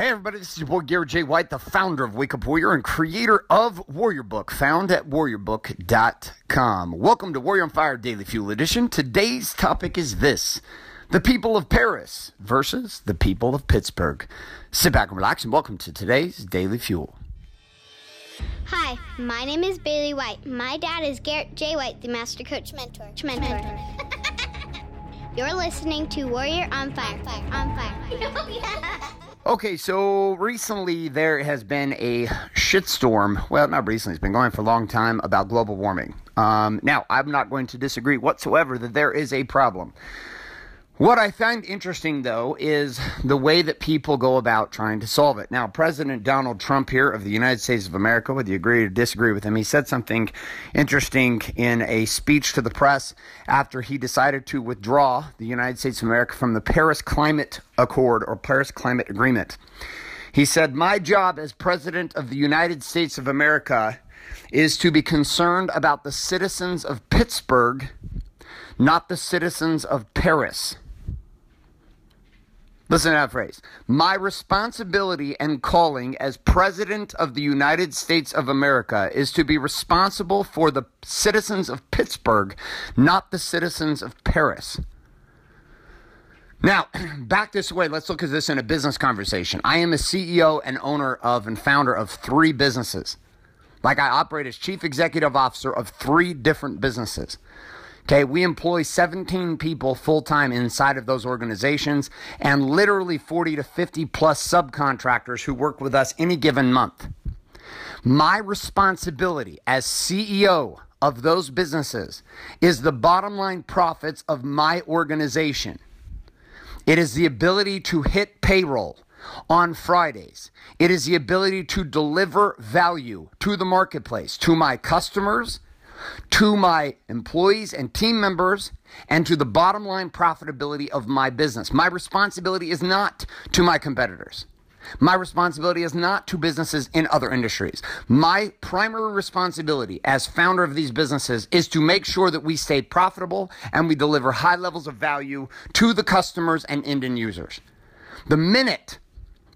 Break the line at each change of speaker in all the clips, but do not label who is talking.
Hey everybody, this is your boy Garrett J. White, the founder of Wake Up Warrior and creator of Warrior Book, found at warriorbook.com. Welcome to Warrior on Fire Daily Fuel Edition. Today's topic is this the people of Paris versus the people of Pittsburgh. Sit back and relax and welcome to today's Daily Fuel.
Hi, my name is Bailey White. My dad is Garrett J. White, the Master Coach Mentor. Mentor. You're listening to Warrior on Fire. On Fire.
Oh, Okay, so recently there has been a shitstorm. Well, not recently, it's been going for a long time about global warming. Um, now, I'm not going to disagree whatsoever that there is a problem. What I find interesting, though, is the way that people go about trying to solve it. Now, President Donald Trump here of the United States of America, whether you agree or disagree with him, he said something interesting in a speech to the press after he decided to withdraw the United States of America from the Paris Climate Accord or Paris Climate Agreement. He said, My job as President of the United States of America is to be concerned about the citizens of Pittsburgh, not the citizens of Paris. Listen to that phrase. My responsibility and calling as President of the United States of America is to be responsible for the citizens of Pittsburgh, not the citizens of Paris. Now, back this way, let's look at this in a business conversation. I am a CEO and owner of and founder of three businesses. Like I operate as chief executive officer of three different businesses. Okay, we employ 17 people full time inside of those organizations and literally 40 to 50 plus subcontractors who work with us any given month. My responsibility as CEO of those businesses is the bottom line profits of my organization. It is the ability to hit payroll on Fridays. It is the ability to deliver value to the marketplace, to my customers to my employees and team members and to the bottom line profitability of my business. My responsibility is not to my competitors. My responsibility is not to businesses in other industries. My primary responsibility as founder of these businesses is to make sure that we stay profitable and we deliver high levels of value to the customers and end users. The minute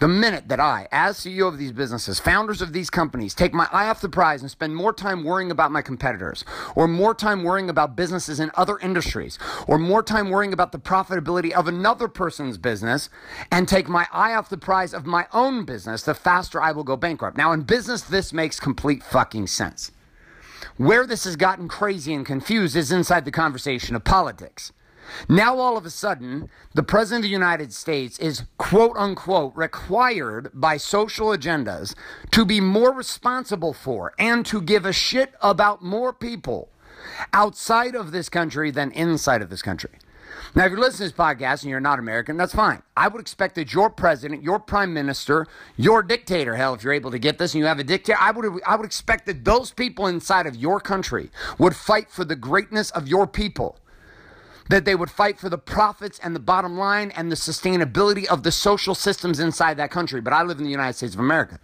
the minute that I, as CEO of these businesses, founders of these companies, take my eye off the prize and spend more time worrying about my competitors, or more time worrying about businesses in other industries, or more time worrying about the profitability of another person's business, and take my eye off the prize of my own business, the faster I will go bankrupt. Now, in business, this makes complete fucking sense. Where this has gotten crazy and confused is inside the conversation of politics. Now, all of a sudden, the President of the United States is quote unquote required by social agendas to be more responsible for and to give a shit about more people outside of this country than inside of this country. Now, if you're listening to this podcast and you're not American, that's fine. I would expect that your president, your prime minister, your dictator, hell, if you're able to get this and you have a dictator, I would, I would expect that those people inside of your country would fight for the greatness of your people that they would fight for the profits and the bottom line and the sustainability of the social systems inside that country. But I live in the United States of America,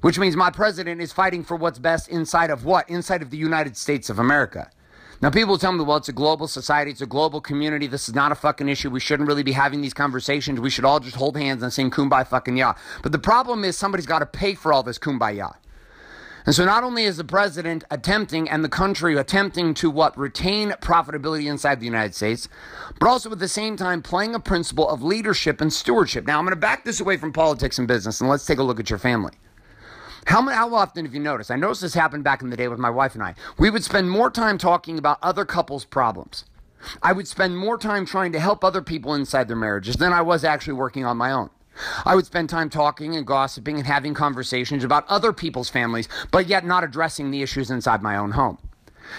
which means my president is fighting for what's best inside of what? Inside of the United States of America. Now, people tell me, well, it's a global society, it's a global community. This is not a fucking issue. We shouldn't really be having these conversations. We should all just hold hands and sing kumbaya fucking ya. But the problem is somebody's got to pay for all this kumbaya. And so not only is the president attempting and the country attempting to what retain profitability inside the United States, but also at the same time playing a principle of leadership and stewardship. Now I'm going to back this away from politics and business and let's take a look at your family. How, how often have you noticed? I noticed this happened back in the day with my wife and I. We would spend more time talking about other couples' problems. I would spend more time trying to help other people inside their marriages than I was actually working on my own. I would spend time talking and gossiping and having conversations about other people's families, but yet not addressing the issues inside my own home.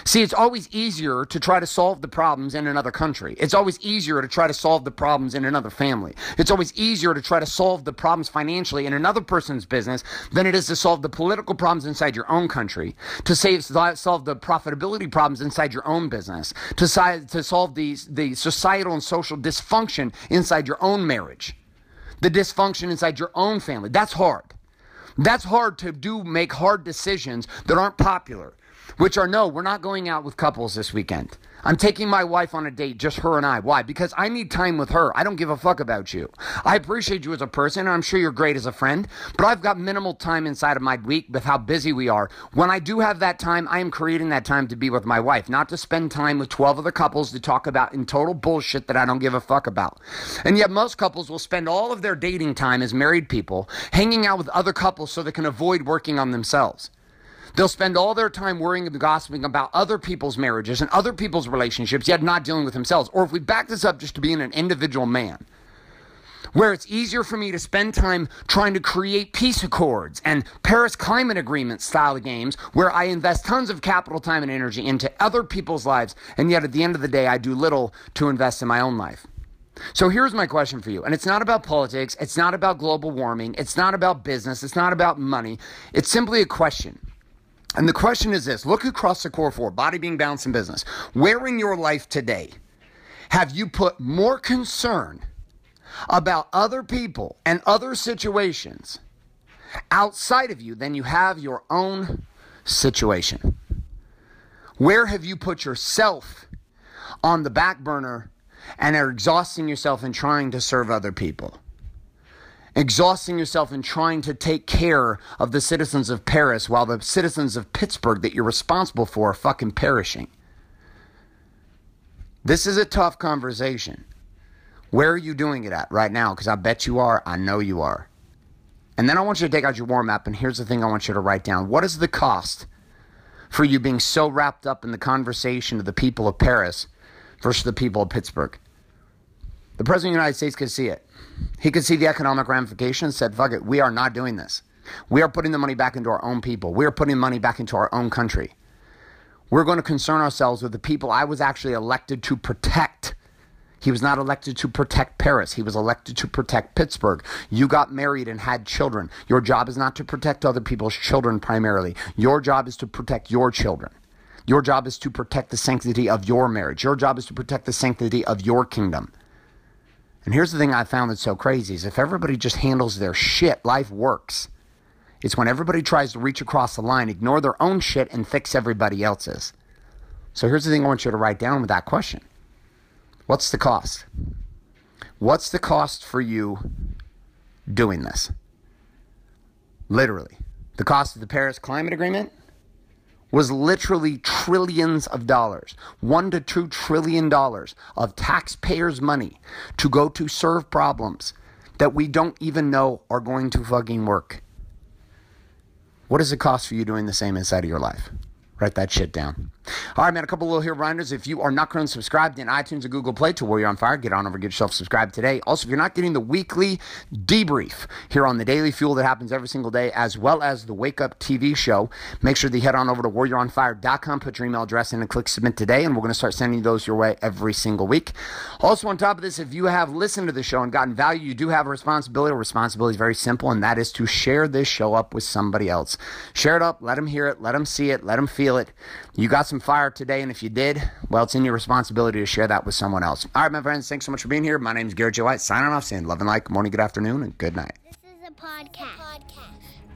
See, it's always easier to try to solve the problems in another country. It's always easier to try to solve the problems in another family. It's always easier to try to solve the problems financially in another person's business than it is to solve the political problems inside your own country, to save, solve the profitability problems inside your own business, to, to solve the, the societal and social dysfunction inside your own marriage the dysfunction inside your own family. That's hard. That's hard to do, make hard decisions that aren't popular. Which are no, we're not going out with couples this weekend. I'm taking my wife on a date, just her and I. Why? Because I need time with her. I don't give a fuck about you. I appreciate you as a person, and I'm sure you're great as a friend, but I've got minimal time inside of my week with how busy we are. When I do have that time, I am creating that time to be with my wife, not to spend time with 12 other couples to talk about in total bullshit that I don't give a fuck about. And yet, most couples will spend all of their dating time as married people hanging out with other couples so they can avoid working on themselves. They'll spend all their time worrying and gossiping about other people's marriages and other people's relationships, yet not dealing with themselves. Or if we back this up just to being an individual man, where it's easier for me to spend time trying to create peace accords and Paris Climate Agreement style games where I invest tons of capital, time, and energy into other people's lives, and yet at the end of the day, I do little to invest in my own life. So here's my question for you. And it's not about politics. It's not about global warming. It's not about business. It's not about money. It's simply a question. And the question is this look across the core four body, being, balance, and business. Where in your life today have you put more concern about other people and other situations outside of you than you have your own situation? Where have you put yourself on the back burner and are exhausting yourself in trying to serve other people? Exhausting yourself in trying to take care of the citizens of Paris while the citizens of Pittsburgh that you're responsible for are fucking perishing. This is a tough conversation. Where are you doing it at right now? Because I bet you are. I know you are. And then I want you to take out your war map, and here's the thing I want you to write down. What is the cost for you being so wrapped up in the conversation of the people of Paris versus the people of Pittsburgh? The President of the United States could see it. He could see the economic ramifications, said, fuck it, we are not doing this. We are putting the money back into our own people. We are putting money back into our own country. We're going to concern ourselves with the people I was actually elected to protect. He was not elected to protect Paris. He was elected to protect Pittsburgh. You got married and had children. Your job is not to protect other people's children primarily. Your job is to protect your children. Your job is to protect the sanctity of your marriage. Your job is to protect the sanctity of your kingdom. And here's the thing I found that's so crazy is if everybody just handles their shit, life works. It's when everybody tries to reach across the line, ignore their own shit, and fix everybody else's. So here's the thing I want you to write down with that question What's the cost? What's the cost for you doing this? Literally. The cost of the Paris Climate Agreement was literally trillions of dollars, one to two trillion dollars of taxpayers' money to go to serve problems that we don't even know are going to fucking work. What does it cost for you doing the same inside of your life? Write that shit down. All right, man, a couple little here reminders. If you are not currently subscribed in iTunes or Google Play to Warrior on Fire, get on over, get yourself subscribed today. Also, if you're not getting the weekly debrief here on the Daily Fuel that happens every single day, as well as the Wake Up TV show, make sure that you head on over to warrioronfire.com, put your email address in, and click submit today, and we're going to start sending those your way every single week. Also, on top of this, if you have listened to the show and gotten value, you do have a responsibility. A responsibility is very simple, and that is to share this show up with somebody else. Share it up, let them hear it, let them see it, let them feel it. You got some fire today, and if you did, well, it's in your responsibility to share that with someone else. All right, my friends, thanks so much for being here. My name is Garrett J. White, signing off, saying love and light, good morning, good afternoon, and good night.
This is a podcast. podcast.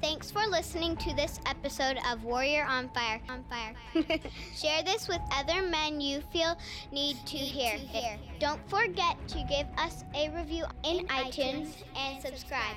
Thanks for listening to this episode of Warrior on Fire. On Fire. Share this with other men you feel need to hear. Don't forget to give us a review in, in iTunes, iTunes and subscribe.